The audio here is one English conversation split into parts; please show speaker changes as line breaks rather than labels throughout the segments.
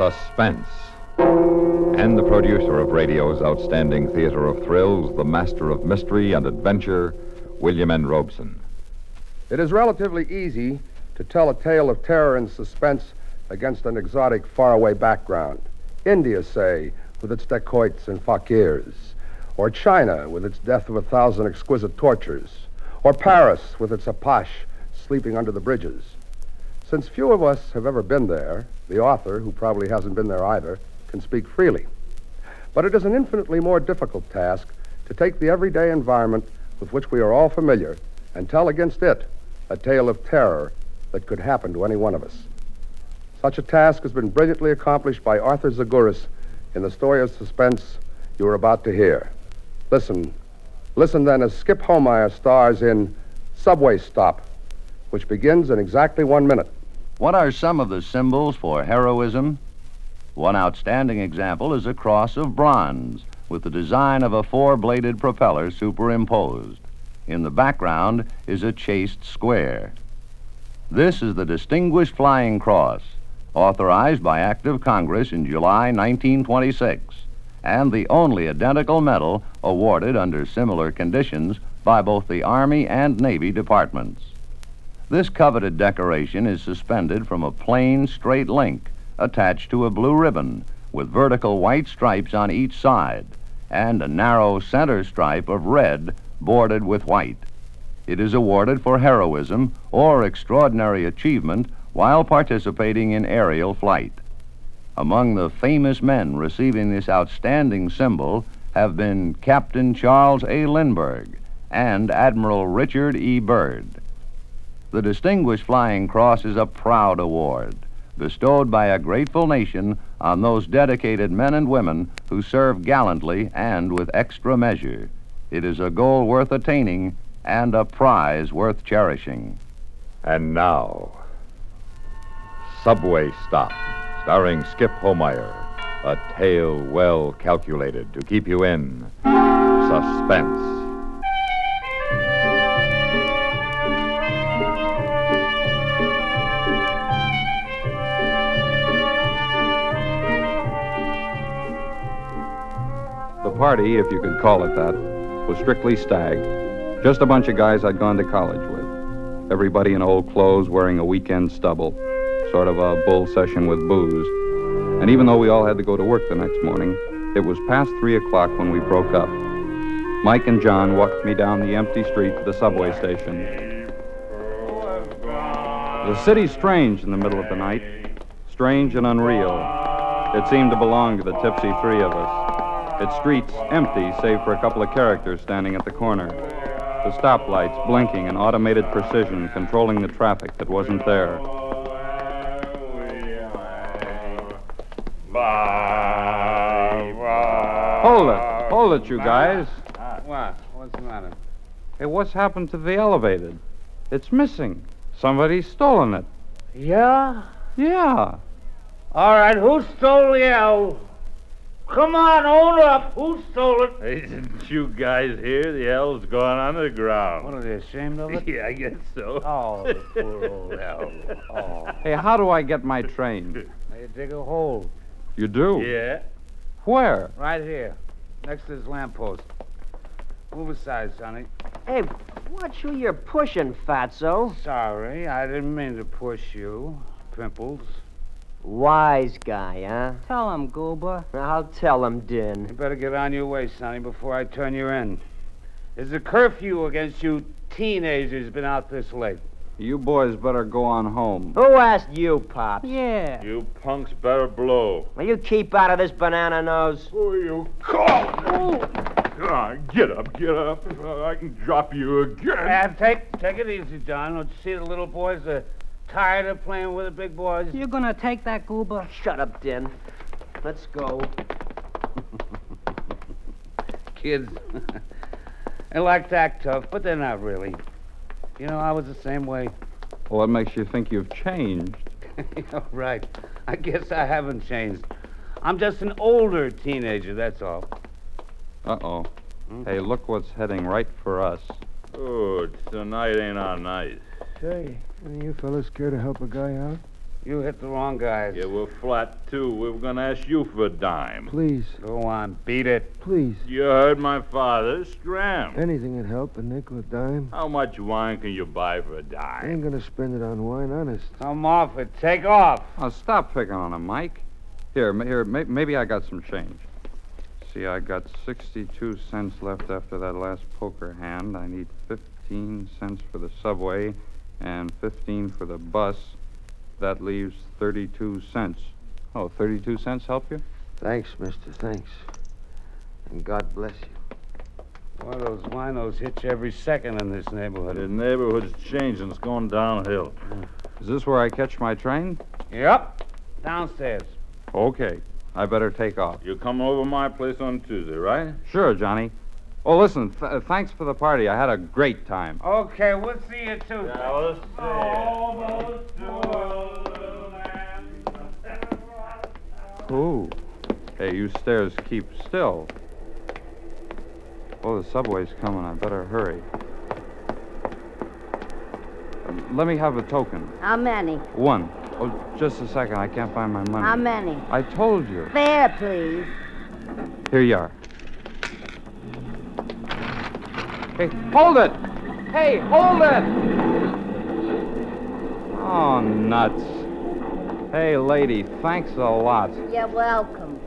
Suspense. And the producer of radio's outstanding theater of thrills, the master of mystery and adventure, William N. Robson.
It is relatively easy to tell a tale of terror and suspense against an exotic, faraway background. India, say, with its dacoits and fakirs, or China with its death of a thousand exquisite tortures, or Paris with its apache sleeping under the bridges. Since few of us have ever been there, the author, who probably hasn't been there either, can speak freely. But it is an infinitely more difficult task to take the everyday environment with which we are all familiar and tell against it a tale of terror that could happen to any one of us. Such a task has been brilliantly accomplished by Arthur Zagoras in the story of suspense you are about to hear. Listen. Listen then as Skip Homeier stars in Subway Stop, which begins in exactly one minute.
What are some of the symbols for heroism? One outstanding example is a cross of bronze with the design of a four bladed propeller superimposed. In the background is a chased square. This is the Distinguished Flying Cross, authorized by Act of Congress in July 1926, and the only identical medal awarded under similar conditions by both the Army and Navy departments. This coveted decoration is suspended from a plain, straight link attached to a blue ribbon with vertical white stripes on each side and a narrow center stripe of red bordered with white. It is awarded for heroism or extraordinary achievement while participating in aerial flight. Among the famous men receiving this outstanding symbol have been Captain Charles A. Lindbergh and Admiral Richard E. Byrd. The Distinguished Flying Cross is a proud award bestowed by a grateful nation on those dedicated men and women who serve gallantly and with extra measure. It is a goal worth attaining and a prize worth cherishing.
And now, Subway Stop, starring Skip Homeier. A tale well calculated to keep you in suspense. Party, if you could call it that, was strictly stag. Just a bunch of guys I'd gone to college with. Everybody in old clothes wearing a weekend stubble. Sort of a bull session with booze. And even though we all had to go to work the next morning, it was past three o'clock when we broke up. Mike and John walked me down the empty street to the subway station. The city's strange in the middle of the night. Strange and unreal. It seemed to belong to the tipsy three of us. Its streets empty, save for a couple of characters standing at the corner. The stoplights blinking in automated precision, controlling the traffic that wasn't there. Hold it. Hold it, you guys.
What? What's the matter?
Hey, what's happened to the elevated? It's missing. Somebody's stolen it.
Yeah?
Yeah.
All right, who stole the L? Come on, own up. Who stole it?
Hey, didn't you guys hear the L's gone on the ground?
What are they ashamed of it?
Yeah, I guess so.
Oh, the poor old L. Oh.
Hey, how do I get my train?
You dig a hole
You do?
Yeah.
Where?
right here, next to this lamppost. Move aside, Sonny.
Hey, watch who you're pushing, fatso.
Sorry, I didn't mean to push you, Pimples.
Wise guy, huh?
Tell him, Goober.
I'll tell him, Din.
You better get on your way, Sonny, before I turn you in. There's a curfew against you teenagers been out this late.
You boys better go on home.
Who asked you, Pops?
Yeah.
You punks better blow.
Will you keep out of this banana nose?
Who you call? Come on, get up, get up. Uh, I can drop you again.
And take take it easy, John. Don't you see the little boys are tired of playing with the big boys?
You're gonna take that, Goober?
Shut up, Din. Let's go.
Kids. they like to act tough, but they're not really. You know, I was the same way.
Well, what makes you think you've changed?
You're right. I guess I haven't changed. I'm just an older teenager, that's all.
Uh oh. Hey, look what's heading right for us.
Oh, tonight ain't our night.
Say, any of you fellas care to help a guy out?
You hit the wrong guys.
Yeah, we're flat, too. We were going to ask you for a dime.
Please,
Go on, beat it.
please.
You heard my father. Scram.
Anything would help. A nickel, a dime.
How much wine can you buy for a dime?
I ain't gonna spend it on wine, honest.
Come off it. Take off.
Oh, stop picking on him, Mike. Here, here, may- maybe I got some change. See, I got 62 cents left after that last poker hand. I need 15 cents for the subway and 15 for the bus. That leaves 32 cents. Oh, 32 cents help you?
Thanks, mister, thanks. And God bless you.
One of those winos hits you every second in this neighborhood.
The neighborhood's changing. It's going downhill.
Is this where I catch my train?
Yep. Downstairs.
Okay. I better take off.
You come over my place on Tuesday, right?
Sure, Johnny. Oh, listen, th- thanks for the party. I had a great time.
Okay, we'll see you Tuesday.
Ooh. Hey, you stairs keep still. Oh, the subway's coming. I better hurry. Uh, Let me have a token.
How many?
One. Oh, just a second. I can't find my money.
How many?
I told you.
Fair, please.
Here you are. Hey, hold it! Hey, hold it! Oh, nuts. Hey, lady, thanks a lot.
You're welcome.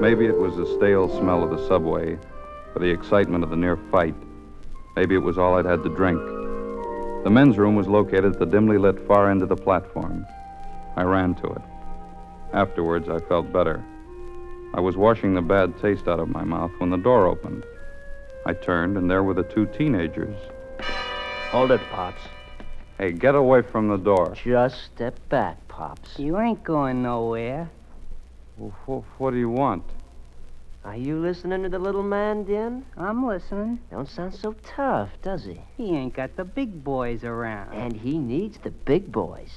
Maybe it was the stale smell of the subway, or the excitement of the near fight. Maybe it was all I'd had to drink. The men's room was located at the dimly lit far end of the platform. I ran to it. Afterwards, I felt better. I was washing the bad taste out of my mouth when the door opened. I turned, and there were the two teenagers.
Hold it, Pops.
Hey, get away from the door.
Just step back, Pops.
You ain't going nowhere.
Wh- wh- what do you want?
Are you listening to the little man, Den?
I'm listening.
Don't sound so tough, does he?
He ain't got the big boys around.
And he needs the big boys.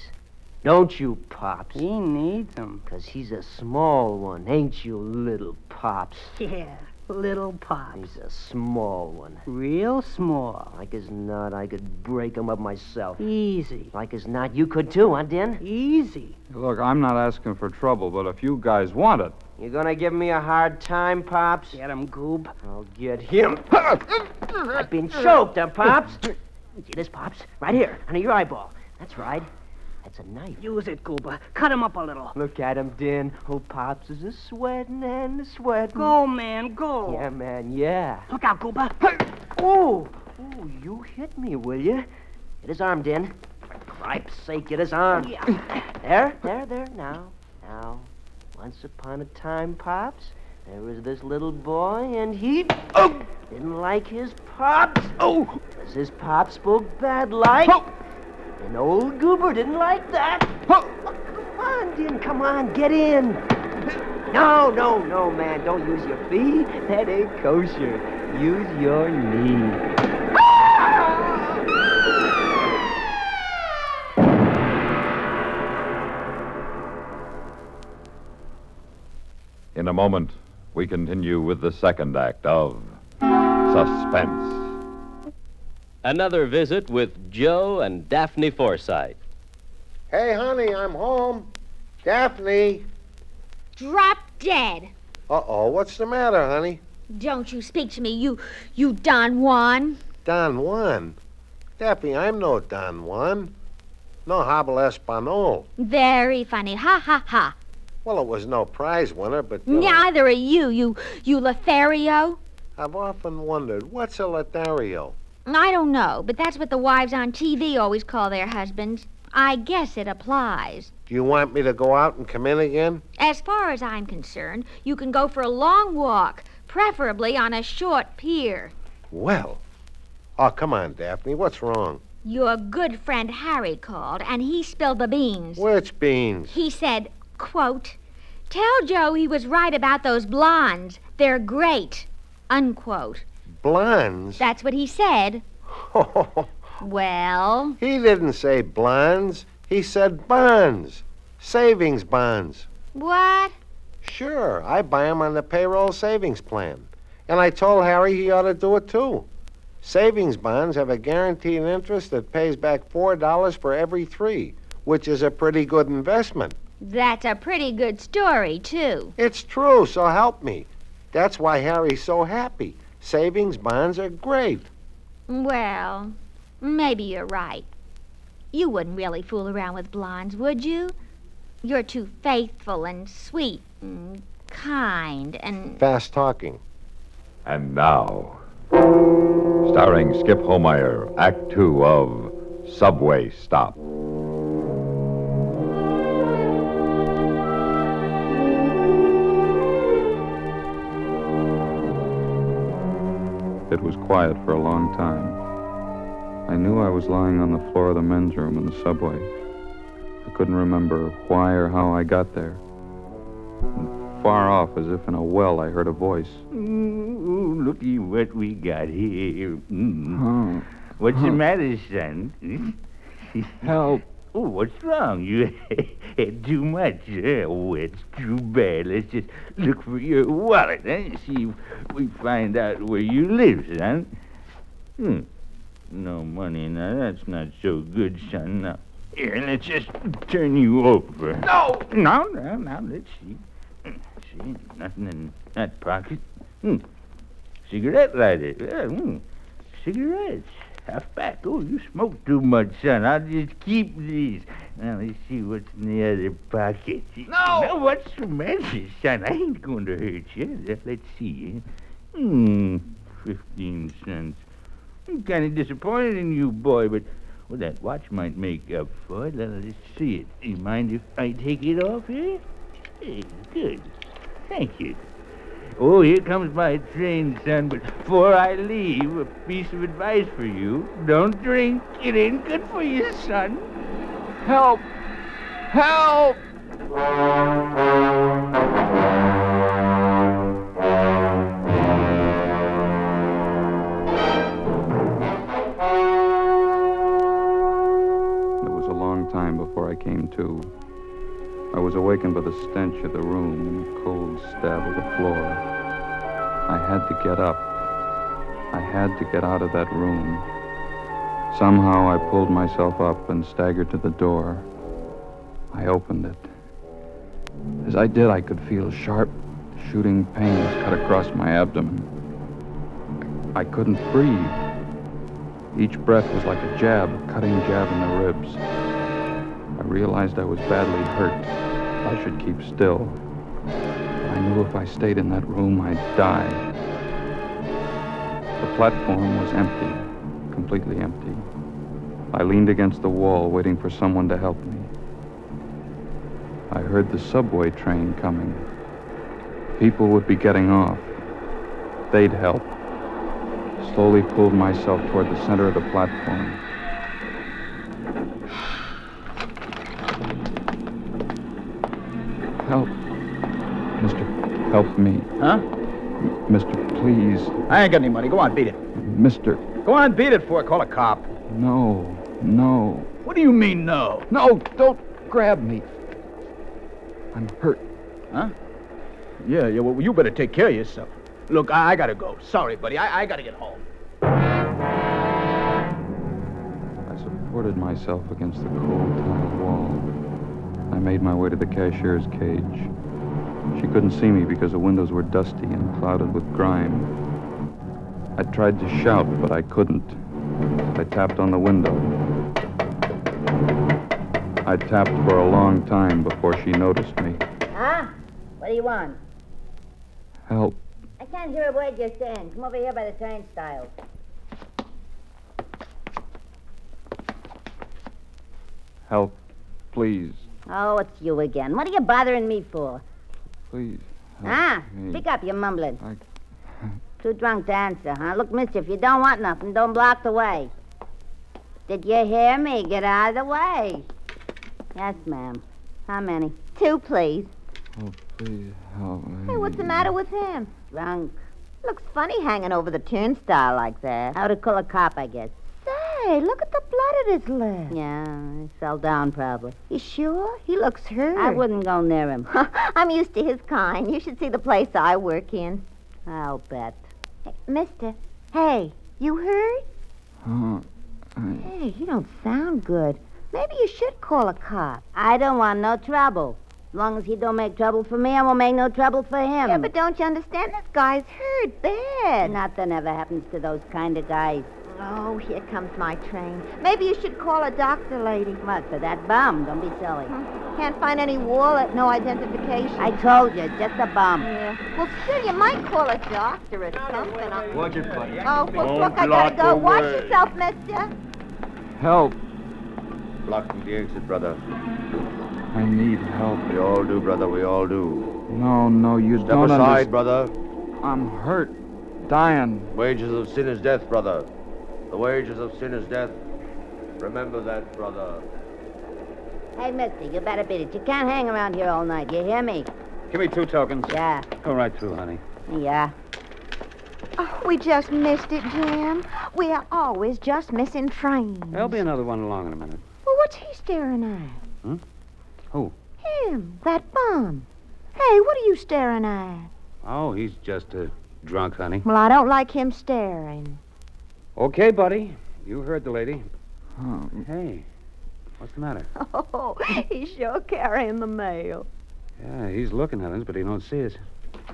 Don't you, Pops?
He needs 'em.
Because he's a small one, ain't you, little Pops?
Yeah, little pops.
He's a small one.
Real small.
Like as not, I could break him up myself.
Easy.
Like as not, you could too, huh, Den?
Easy.
Look, I'm not asking for trouble, but if you guys want it,
You gonna give me a hard time, Pops?
Get him, Goob.
I'll get him. I've been choked, huh, Pops? See this, Pops? Right here, under your eyeball. That's right. That's a knife.
Use it, Goober. Cut him up a little.
Look at him, Den. Oh, Pops is a sweating and a sweating.
Go, man, go.
Yeah, man, yeah.
Look out, Goober.
Oh, oh, you hit me, will you? Get his arm, Den. For cripe's sake, get his arm.
Yeah.
There, there, there. Now, now. Once upon a time, Pops, there was this little boy, and he oh, didn't like his pops. Oh, 'cause his pops spoke bad like. Oh! And old Goober didn't like that. Oh, come on, Den, come on, get in. No, no, no, man, don't use your feet. That ain't kosher. Use your knee.
In a moment, we continue with the second act of Suspense.
Another visit with Joe and Daphne Forsythe.
Hey, honey, I'm home. Daphne.
Drop dead.
Uh oh, what's the matter, honey?
Don't you speak to me, you, you Don Juan.
Don Juan. Daphne, I'm no Don Juan. No habla Espanol.
Very funny. Ha ha ha.
Well, it was no prize winner, but you know,
Neither are you, you, you Lothario.
I've often wondered what's a Lothario?
I don't know, but that's what the wives on TV always call their husbands. I guess it applies.
Do you want me to go out and come in again?
As far as I'm concerned, you can go for a long walk, preferably on a short pier.
Well. Oh, come on, Daphne. What's wrong?
Your good friend Harry called, and he spilled the beans.
Which beans?
He said, quote, Tell Joe he was right about those blondes. They're great. Unquote.
Blondes?
That's what he said. Well,
he didn't say blondes. He said bonds. Savings bonds.
what?
Sure, I buy 'em on the payroll savings plan. And I told Harry he ought to do it too. Savings bonds have a guaranteed interest that pays back $4 for every three, which is a pretty good investment.
That's a pretty good story, too.
It's true, so help me. That's why Harry's so happy. Savings bonds are great.
Well, maybe you're right. You wouldn't really fool around with blondes, would you? You're too faithful and sweet and kind and.
Fast talking.
And now, starring Skip Homeier, Act Two of Subway Stop.
It was quiet for a long time. I knew I was lying on the floor of the men's room in the subway. I couldn't remember why or how I got there. And far off, as if in a well, I heard a voice.
Ooh, looky what we got here. Mm.
Oh.
What's the matter, son?
Help.
Oh, what's wrong? You had too much. Oh, it's too bad. Let's just look for your wallet, huh? See if we find out where you live, son. Hmm. No money. Now, that's not so good, son. Now, here, let's just turn you over.
No!
No, no, no. Let's see. Hmm, See, nothing in that pocket. Hmm. Cigarette lighter. Yeah, hmm. Cigarettes. Half back. Oh, you smoke too much, son. I'll just keep these. Now, let's see what's in the other pocket.
No!
No, what's the matter, son? I ain't going to hurt you. Let's see. Hmm. Fifteen cents. I'm kind of disappointed in you, boy, but well, that watch might make up for it. Let- Let's see it. You mind if I take it off here? Hey, good. Thank you. Oh, here comes my train, son. But before I leave, a piece of advice for you. Don't drink. It ain't good for you, son.
Help! Help!
It was a long time before I came to. I was awakened by the stench of the room and the cold stab of the floor. I had to get up. I had to get out of that room. Somehow I pulled myself up and staggered to the door. I opened it. As I did, I could feel sharp, shooting pains cut across my abdomen. I couldn't breathe. Each breath was like a jab, a cutting jab in the ribs. Realized I was badly hurt. I should keep still. I knew if I stayed in that room, I'd die. The platform was empty, completely empty. I leaned against the wall, waiting for someone to help me. I heard the subway train coming. People would be getting off. They'd help. Slowly pulled myself toward the center of the platform. Me.
Huh?
M- Mister, please.
I ain't got any money. Go on, beat it.
Mister,
Go on, beat it for Call a cop.
no, no.
What do you mean, no?
No, don't grab me. I'm hurt.
Huh? Yeah, yeah, well, you better take care of yourself. Look, I, I gotta go. Sorry, buddy. I, I gotta get home.
I supported myself against the cold tile wall. I made my way to the cashier's cage. She couldn't see me because the windows were dusty and clouded with grime. I tried to shout, but I couldn't. I tapped on the window. I tapped for a long time before she noticed me.
Huh? What do you want?
Help.
I can't hear a word you're saying. Come over here by the turnstile.
Help. Please.
Oh, it's you again. What are you bothering me for?
Please.
Ah,
me.
speak up, you're mumbling.
I-
Too drunk to answer, huh? Look, mister, if you don't want nothing, don't block the way. Did you hear me? Get out of the way. Yes, ma'am. How many?
Two, please.
Oh, please help me.
Hey, what's the matter with him?
Drunk.
Looks funny hanging over the turnstile like that.
How to call a cop, I guess.
Say, look at the blood at his lip.
Yeah, he fell down probably.
You sure? He looks hurt.
I wouldn't go near him.
I'm used to his kind. You should see the place I work in.
I'll bet.
Hey, mister. Hey, You hurt?
Oh,
Hey, you don't sound good. Maybe you should call a cop.
I don't want no trouble. As long as he don't make trouble for me, I won't make no trouble for him.
Yeah, but don't you understand? This guy's hurt bad.
Nothing ever happens to those kind of guys.
Oh, here comes my train. Maybe you should call a doctor, lady.
What, for that bum? Don't be silly. Hmm.
Can't find any wallet, no identification.
I told you, just a bum.
Yeah. Well, still, you might call a doctor or something.
Watch it, buddy.
Oh, well,
Don't
look, I gotta go.
the
Watch yourself, mister.
Help.
Blocking the exit, brother.
I need help.
We all do, brother. We all do.
No, no, you
Step
don't Step
aside,
understand.
brother.
I'm hurt. Dying.
Wages of sin is death, brother. The wages of sin is death. Remember that, brother.
Hey, mister, you better beat it. You can't hang around here all night. You hear me?
Give me two tokens.
Yeah,
Go right through, honey.
yeah.
Oh, we just missed it, Jim. We are always just missing trains.
There'll be another one along in a minute.
Well, what's he staring at?
Hmm? Who?
Him, that bum. Hey, what are you staring at?
Oh, he's just a drunk, honey.
Well, I don't like him staring.
Okay, buddy. You heard the lady.
Oh,
Hey, what's the matter?
Oh, he's sure carrying the mail.
Yeah, he's looking at us, but he don't see us.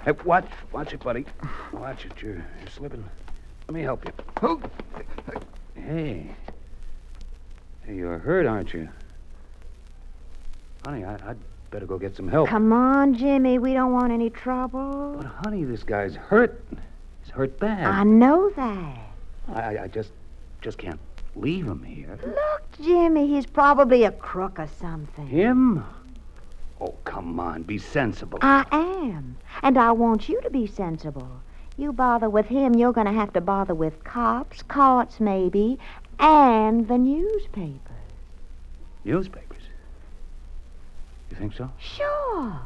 Hey, watch, watch it, buddy. Watch it. You're, you're slipping. Let me help you. Hey. Hey, you're hurt, aren't you? Honey, I, I'd better go get some help.
Come on, Jimmy. We don't want any trouble.
But, honey, this guy's hurt. He's hurt bad.
I know that.
I, I, just, just can't leave him here.
Look, Jimmy, he's probably a crook or something.
Him? Oh, come on, be sensible.
I am. And I want you to be sensible. You bother with him, you're going to have to bother with cops, courts maybe, and the newspapers.
Newspapers. You think so?
Sure.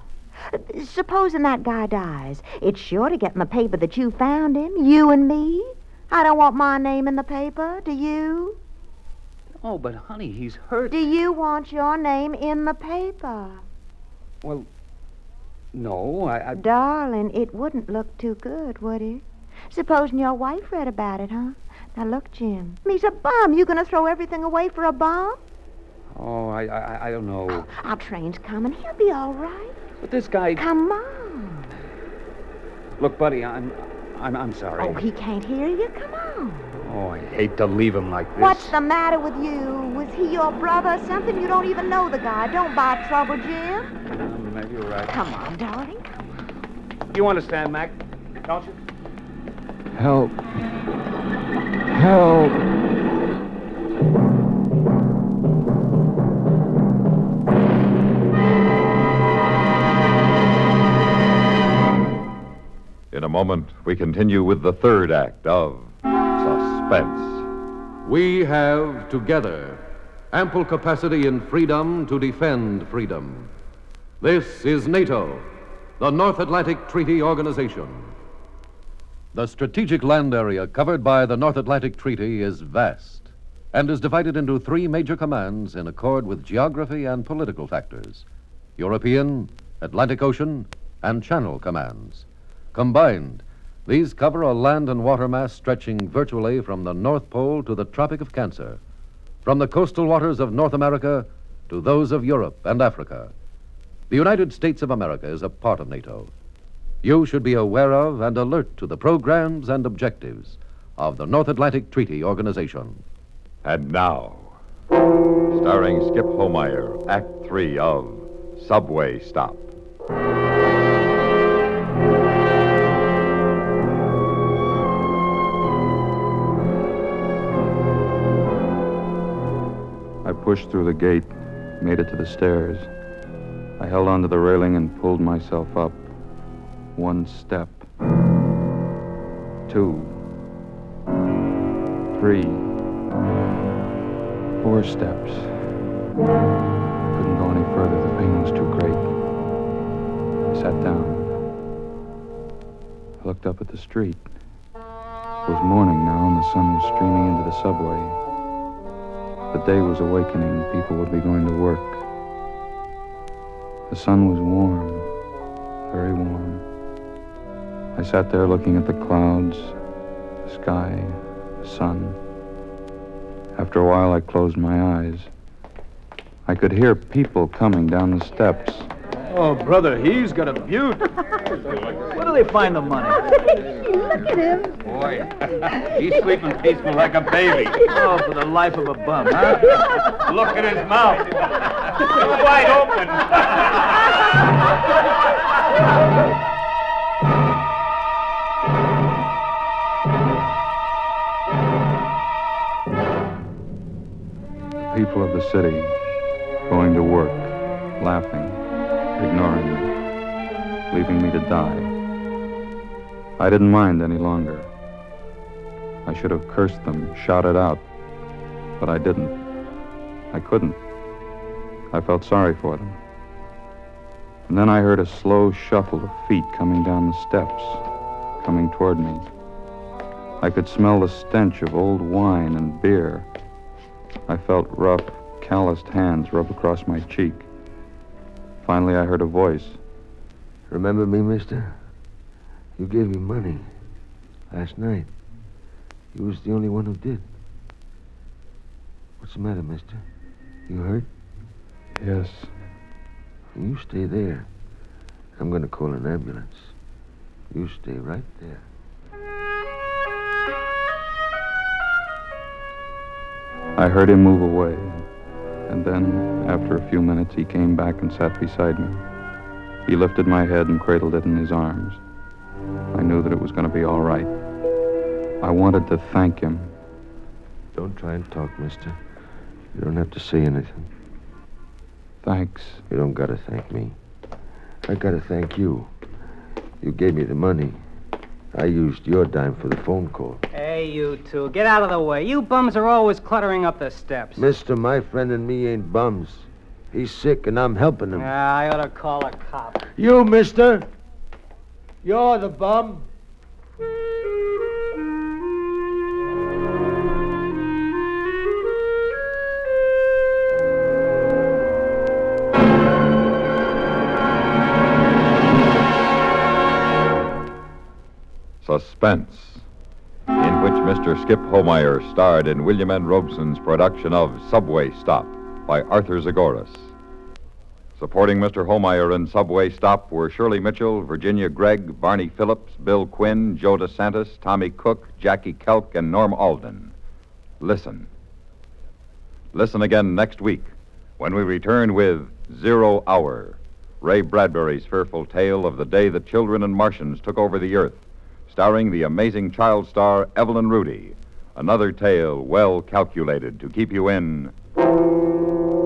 Supposing that guy dies, it's sure to get in the paper that you found him, you and me. I don't want my name in the paper, do you?
Oh, but honey, he's hurt.
Do you want your name in the paper?
Well, no, I, I.
Darling, it wouldn't look too good, would it? Supposing your wife read about it, huh? Now look, Jim. He's a bum. You gonna throw everything away for a bum?
Oh, I, I, I don't know.
Oh, our train's coming. He'll be all right.
But this guy.
Come on.
Look, buddy, I'm, I'm, I'm sorry.
Oh, he can't hear you. Come on.
Oh, I hate to leave him like this.
What's the matter with you? Was he your brother or something? You don't even know the guy. Don't buy trouble, Jim.
Um, maybe you're right.
Come on, darling.
You understand, Mac? Don't you?
Help. Help.
Moment, we continue with the third act of Suspense.
We have together ample capacity and freedom to defend freedom. This is NATO, the North Atlantic Treaty Organization. The strategic land area covered by the North Atlantic Treaty is vast and is divided into three major commands in accord with geography and political factors European, Atlantic Ocean, and Channel commands. Combined, these cover a land and water mass stretching virtually from the North Pole to the Tropic of Cancer, from the coastal waters of North America to those of Europe and Africa. The United States of America is a part of NATO. You should be aware of and alert to the programs and objectives of the North Atlantic Treaty Organization.
And now, starring Skip Homeier, Act Three of Subway Stop.
Pushed through the gate, made it to the stairs. I held onto the railing and pulled myself up. One step. Two. Three. Four steps. I couldn't go any further. The pain was too great. I sat down. I looked up at the street. It was morning now, and the sun was streaming into the subway. The day was awakening. People would be going to work. The sun was warm, very warm. I sat there looking at the clouds, the sky, the sun. After a while, I closed my eyes. I could hear people coming down the steps.
Oh, brother, he's got a beaut. Where do they find the money?
Look at him.
Boy, he's sleeping peaceful like a baby.
Oh, for the life of a bum, huh?
Look at his mouth. It's wide open.
The people of the city going to work, laughing, ignoring me, leaving me to die. I didn't mind any longer. I should have cursed them, shouted out, but I didn't. I couldn't. I felt sorry for them. And then I heard a slow shuffle of feet coming down the steps, coming toward me. I could smell the stench of old wine and beer. I felt rough, calloused hands rub across my cheek. Finally, I heard a voice.
Remember me, mister? You gave me money last night. You was the only one who did. What's the matter, mister? You hurt?
Yes.
You stay there. I'm going to call an ambulance. You stay right there.
I heard him move away. And then, after a few minutes, he came back and sat beside me. He lifted my head and cradled it in his arms. I knew that it was going to be all right. I wanted to thank him.
Don't try and talk, mister. You don't have to say anything.
Thanks.
You don't got to thank me. I got to thank you. You gave me the money. I used your dime for the phone call.
Hey, you two, get out of the way. You bums are always cluttering up the steps.
Mister, my friend and me ain't bums. He's sick and I'm helping him.
Yeah, I ought to call a cop.
You, mister. You're the bum.
Suspense, in which Mr. Skip Homeier starred in William N. Robson's production of Subway Stop by Arthur Zagoras. Supporting Mr. Homeier in Subway Stop were Shirley Mitchell, Virginia Gregg, Barney Phillips, Bill Quinn, Joe DeSantis, Tommy Cook, Jackie Kelk, and Norm Alden. Listen. Listen again next week when we return with Zero Hour, Ray Bradbury's fearful tale of the day the children and Martians took over the Earth, starring the amazing child star Evelyn Rudie. Another tale well calculated to keep you in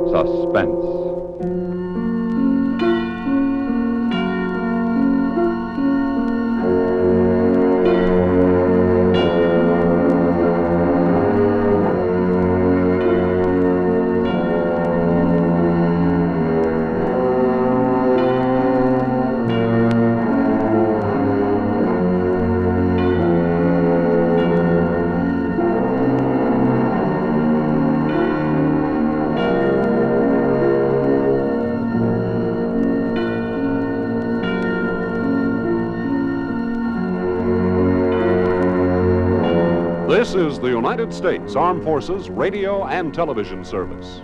suspense.
United States Armed Forces Radio and Television Service.